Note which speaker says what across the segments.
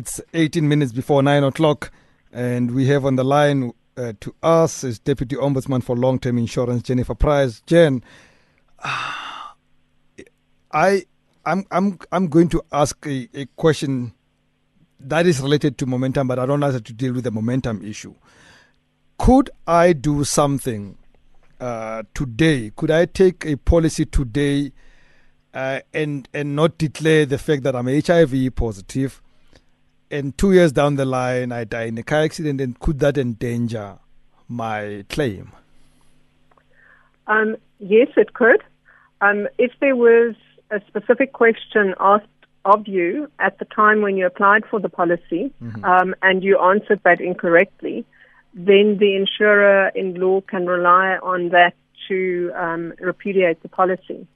Speaker 1: It's 18 minutes before 9 o'clock, and we have on the line uh, to us is Deputy Ombudsman for Long Term Insurance, Jennifer Preiss. Jen, I, I'm, I'm, I'm going to ask a, a question that is related to momentum, but I don't have to deal with the momentum issue. Could I do something uh, today? Could I take a policy today uh, and and not declare the fact that I'm HIV positive? And two years down the line, I die in a car accident, and could that endanger my claim?
Speaker 2: Um, yes, it could. Um, if there was a specific question asked of you at the time when you applied for the policy mm-hmm. um, and you answered that incorrectly, then the insurer in law can rely on that to um, repudiate the policy.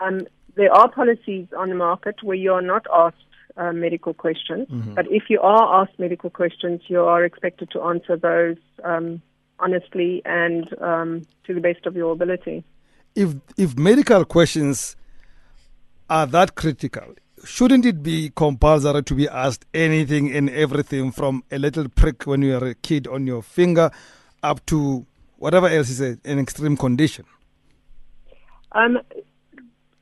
Speaker 2: Um, there are policies on the market where you are not asked uh, medical questions, mm-hmm. but if you are asked medical questions, you are expected to answer those um, honestly and um, to the best of your ability.
Speaker 1: If if medical questions are that critical, shouldn't it be compulsory to be asked anything and everything from a little prick when you are a kid on your finger up to whatever else is a, an extreme condition?
Speaker 2: Um,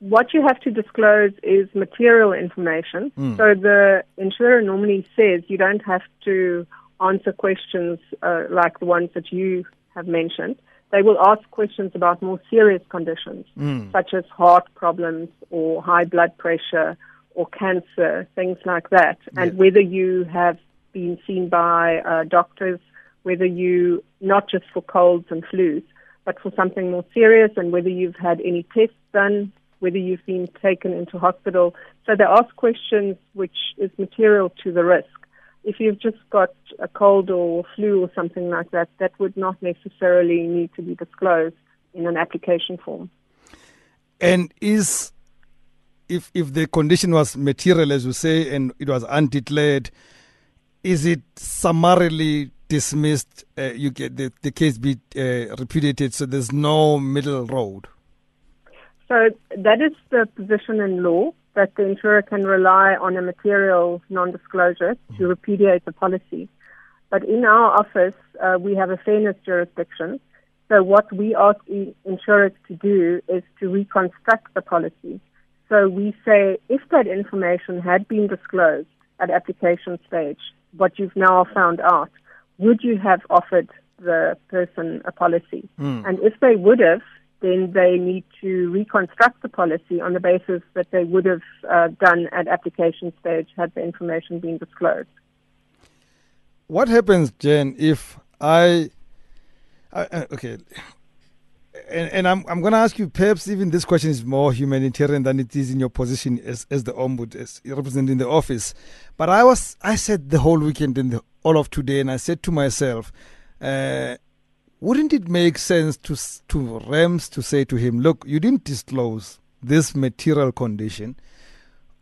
Speaker 2: what you have to disclose is material information. Mm. So the insurer normally says you don't have to answer questions uh, like the ones that you have mentioned. They will ask questions about more serious conditions, mm. such as heart problems or high blood pressure or cancer, things like that, and whether you have been seen by uh, doctors, whether you, not just for colds and flus, but for something more serious, and whether you've had any tests done, whether you've been taken into hospital. So they ask questions which is material to the risk. If you've just got a cold or flu or something like that, that would not necessarily need to be disclosed in an application form.
Speaker 1: And is if if the condition was material, as you say, and it was undeclared, is it summarily dismissed? Uh, you get the, the case be uh, repudiated, so there's no middle road.
Speaker 2: So that is the position in law that the insurer can rely on a material non-disclosure mm-hmm. to repudiate the policy. But in our office, uh, we have a fairness jurisdiction. So what we ask insurers to do is to reconstruct the policy. So we say if that information had been disclosed at application stage, what you've now found out, would you have offered the person a policy? Mm. And if they would have, then they need to reconstruct the policy on the basis that they would have uh, done at application stage had the information been disclosed.
Speaker 1: What happens, Jen, if I, I uh, okay, and, and I'm I'm going to ask you. Perhaps even this question is more humanitarian than it is in your position as as the ombud, as representing the office. But I was I said the whole weekend and the, all of today, and I said to myself, uh, wouldn't it make sense to to Rams to say to him, look, you didn't disclose this material condition,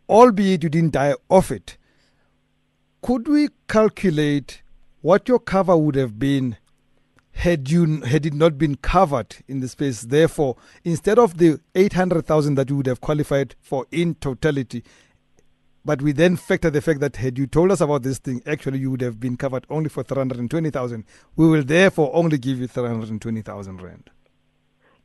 Speaker 1: albeit you didn't die of it. Could we calculate what your cover would have been had you had it not been covered in the space. Therefore, instead of the eight hundred thousand that you would have qualified for in totality, but we then factor the fact that had you told us about this thing, actually you would have been covered only for three hundred and twenty thousand. We will therefore only give you three hundred and twenty thousand rand.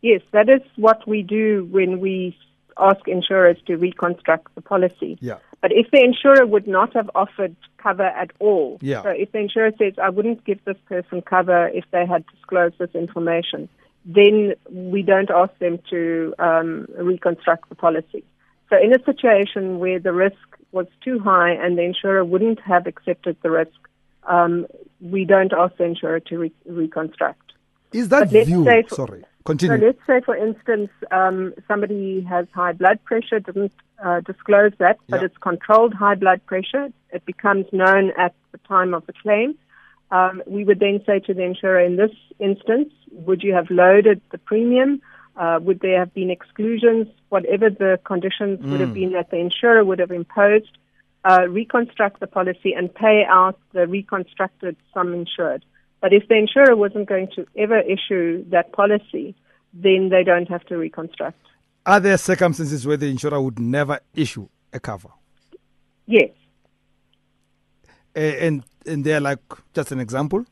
Speaker 2: Yes, that is what we do when we ask insurers to reconstruct the policy.
Speaker 1: Yeah.
Speaker 2: But if the insurer would not have offered cover at all,
Speaker 1: yeah.
Speaker 2: so if the insurer says, I wouldn't give this person cover if they had disclosed this information, then we don't ask them to um, reconstruct the policy. So in a situation where the risk was too high and the insurer wouldn't have accepted the risk, um, we don't ask the insurer to re- reconstruct.
Speaker 1: Is that view? For, sorry, continue.
Speaker 2: So let's say, for instance, um, somebody has high blood pressure, doesn't uh, disclose that, but yeah. it's controlled high blood pressure. It becomes known at the time of the claim. Um, we would then say to the insurer, in this instance, would you have loaded the premium? Uh, would there have been exclusions? Whatever the conditions mm. would have mm. been that the insurer would have imposed, uh, reconstruct the policy and pay out the reconstructed sum insured. But if the insurer wasn't going to ever issue that policy, then they don't have to reconstruct.
Speaker 1: Are there circumstances where the insurer would never issue a cover?
Speaker 2: Yes.
Speaker 1: and and they're like just an example.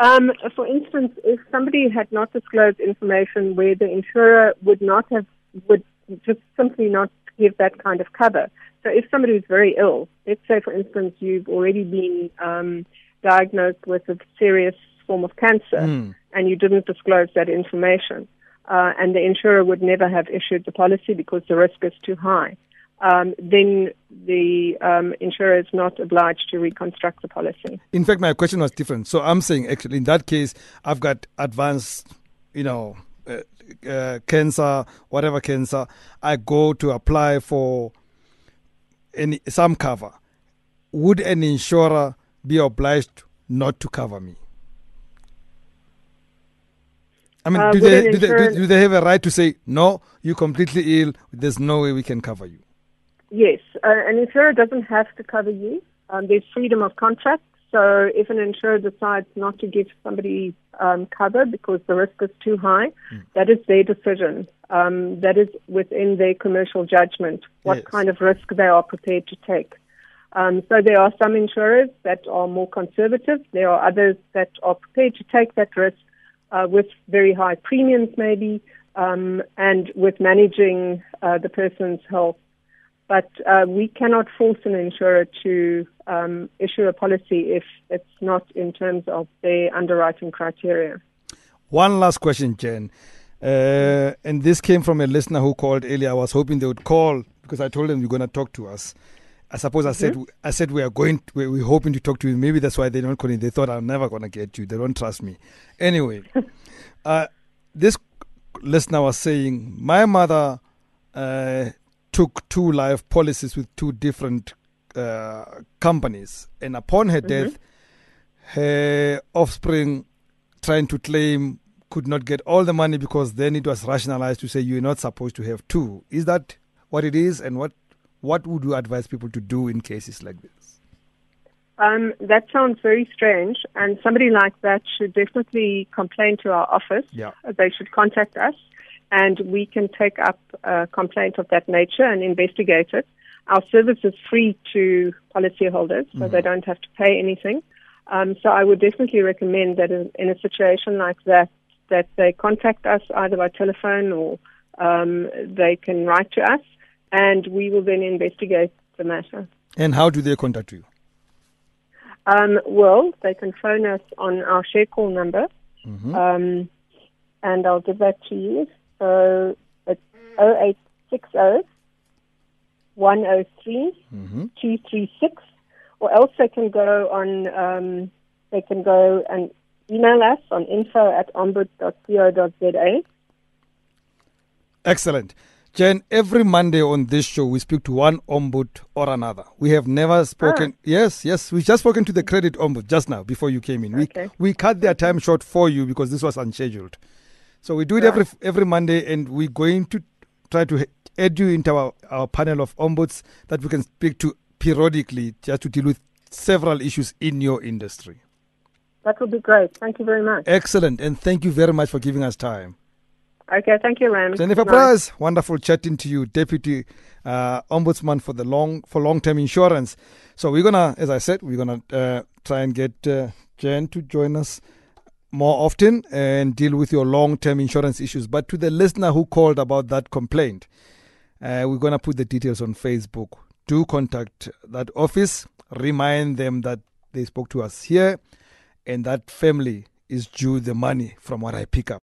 Speaker 2: Um, for instance, if somebody had not disclosed information where the insurer would not have would just simply not give that kind of cover. So if somebody is very ill, let's say for instance you've already been um, diagnosed with a serious form of cancer mm. and you didn't disclose that information, uh, and the insurer would never have issued the policy because the risk is too high. Um, then the um, insurer is not obliged to reconstruct the policy.
Speaker 1: In fact, my question was different. So I'm saying, actually, in that case, I've got advanced, you know, uh, uh, cancer, whatever cancer. I go to apply for any some cover. Would an insurer be obliged not to cover me? I mean, uh, do, they, do, they, do, do they have a right to say, no, you're completely ill, there's no way we can cover you?
Speaker 2: Yes, uh, an insurer doesn't have to cover you. Um, there's freedom of contract. So if an insurer decides not to give somebody um, cover because the risk is too high, mm. that is their decision. Um, that is within their commercial judgment what yes. kind of risk they are prepared to take. Um, so there are some insurers that are more conservative. There are others that are prepared to take that risk uh, with very high premiums, maybe, um, and with managing uh, the person's health. But uh, we cannot force an insurer to um, issue a policy if it's not in terms of their underwriting criteria.
Speaker 1: One last question, Jen. Uh, and this came from a listener who called earlier. I was hoping they would call because I told them you're going to talk to us. I suppose I said mm-hmm. I said we are going to, we're hoping to talk to you. Maybe that's why they don't call in. They thought I'm never going to get you. They don't trust me. Anyway, uh, this listener was saying my mother uh, took two life policies with two different uh, companies, and upon her mm-hmm. death, her offspring trying to claim could not get all the money because then it was rationalized to say you're not supposed to have two. Is that what it is, and what what would you advise people to do in cases like this?
Speaker 2: Um, that sounds very strange, and somebody like that should definitely complain to our office.
Speaker 1: Yeah.
Speaker 2: They should contact us, and we can take up a complaint of that nature and investigate it. Our service is free to policyholders, so mm-hmm. they don't have to pay anything. Um, so I would definitely recommend that in, in, a situation like that, that they contact us either by telephone or um, they can write to us and we will then investigate the matter.
Speaker 1: And how do they contact you?
Speaker 2: Um, well, they can phone us on our share call number, mm-hmm. um, and I'll give that to you. So it's 0860 103 mm-hmm. 236, or else they can go on, um, they can go and email us on info at ombud.co.za.
Speaker 1: Excellent. Jen, every Monday on this show, we speak to one ombud or another. We have never spoken. Ah. Yes, yes. We just spoken to the credit ombud just now before you came in. Okay. We, we cut their time short for you because this was unscheduled. So we do it every every Monday, and we're going to try to add you into our, our panel of ombuds that we can speak to periodically just to deal with several issues in your industry.
Speaker 2: That would be great. Thank you very much.
Speaker 1: Excellent. And thank you very much for giving us time.
Speaker 2: Okay, thank you, Ram.
Speaker 1: Jennifer Preiss, wonderful chatting to you, Deputy uh, Ombudsman for the long for long term insurance. So we're gonna, as I said, we're gonna uh, try and get uh, Jen to join us more often and deal with your long term insurance issues. But to the listener who called about that complaint, uh, we're gonna put the details on Facebook. Do contact that office. Remind them that they spoke to us here, and that family is due the money from what I pick up.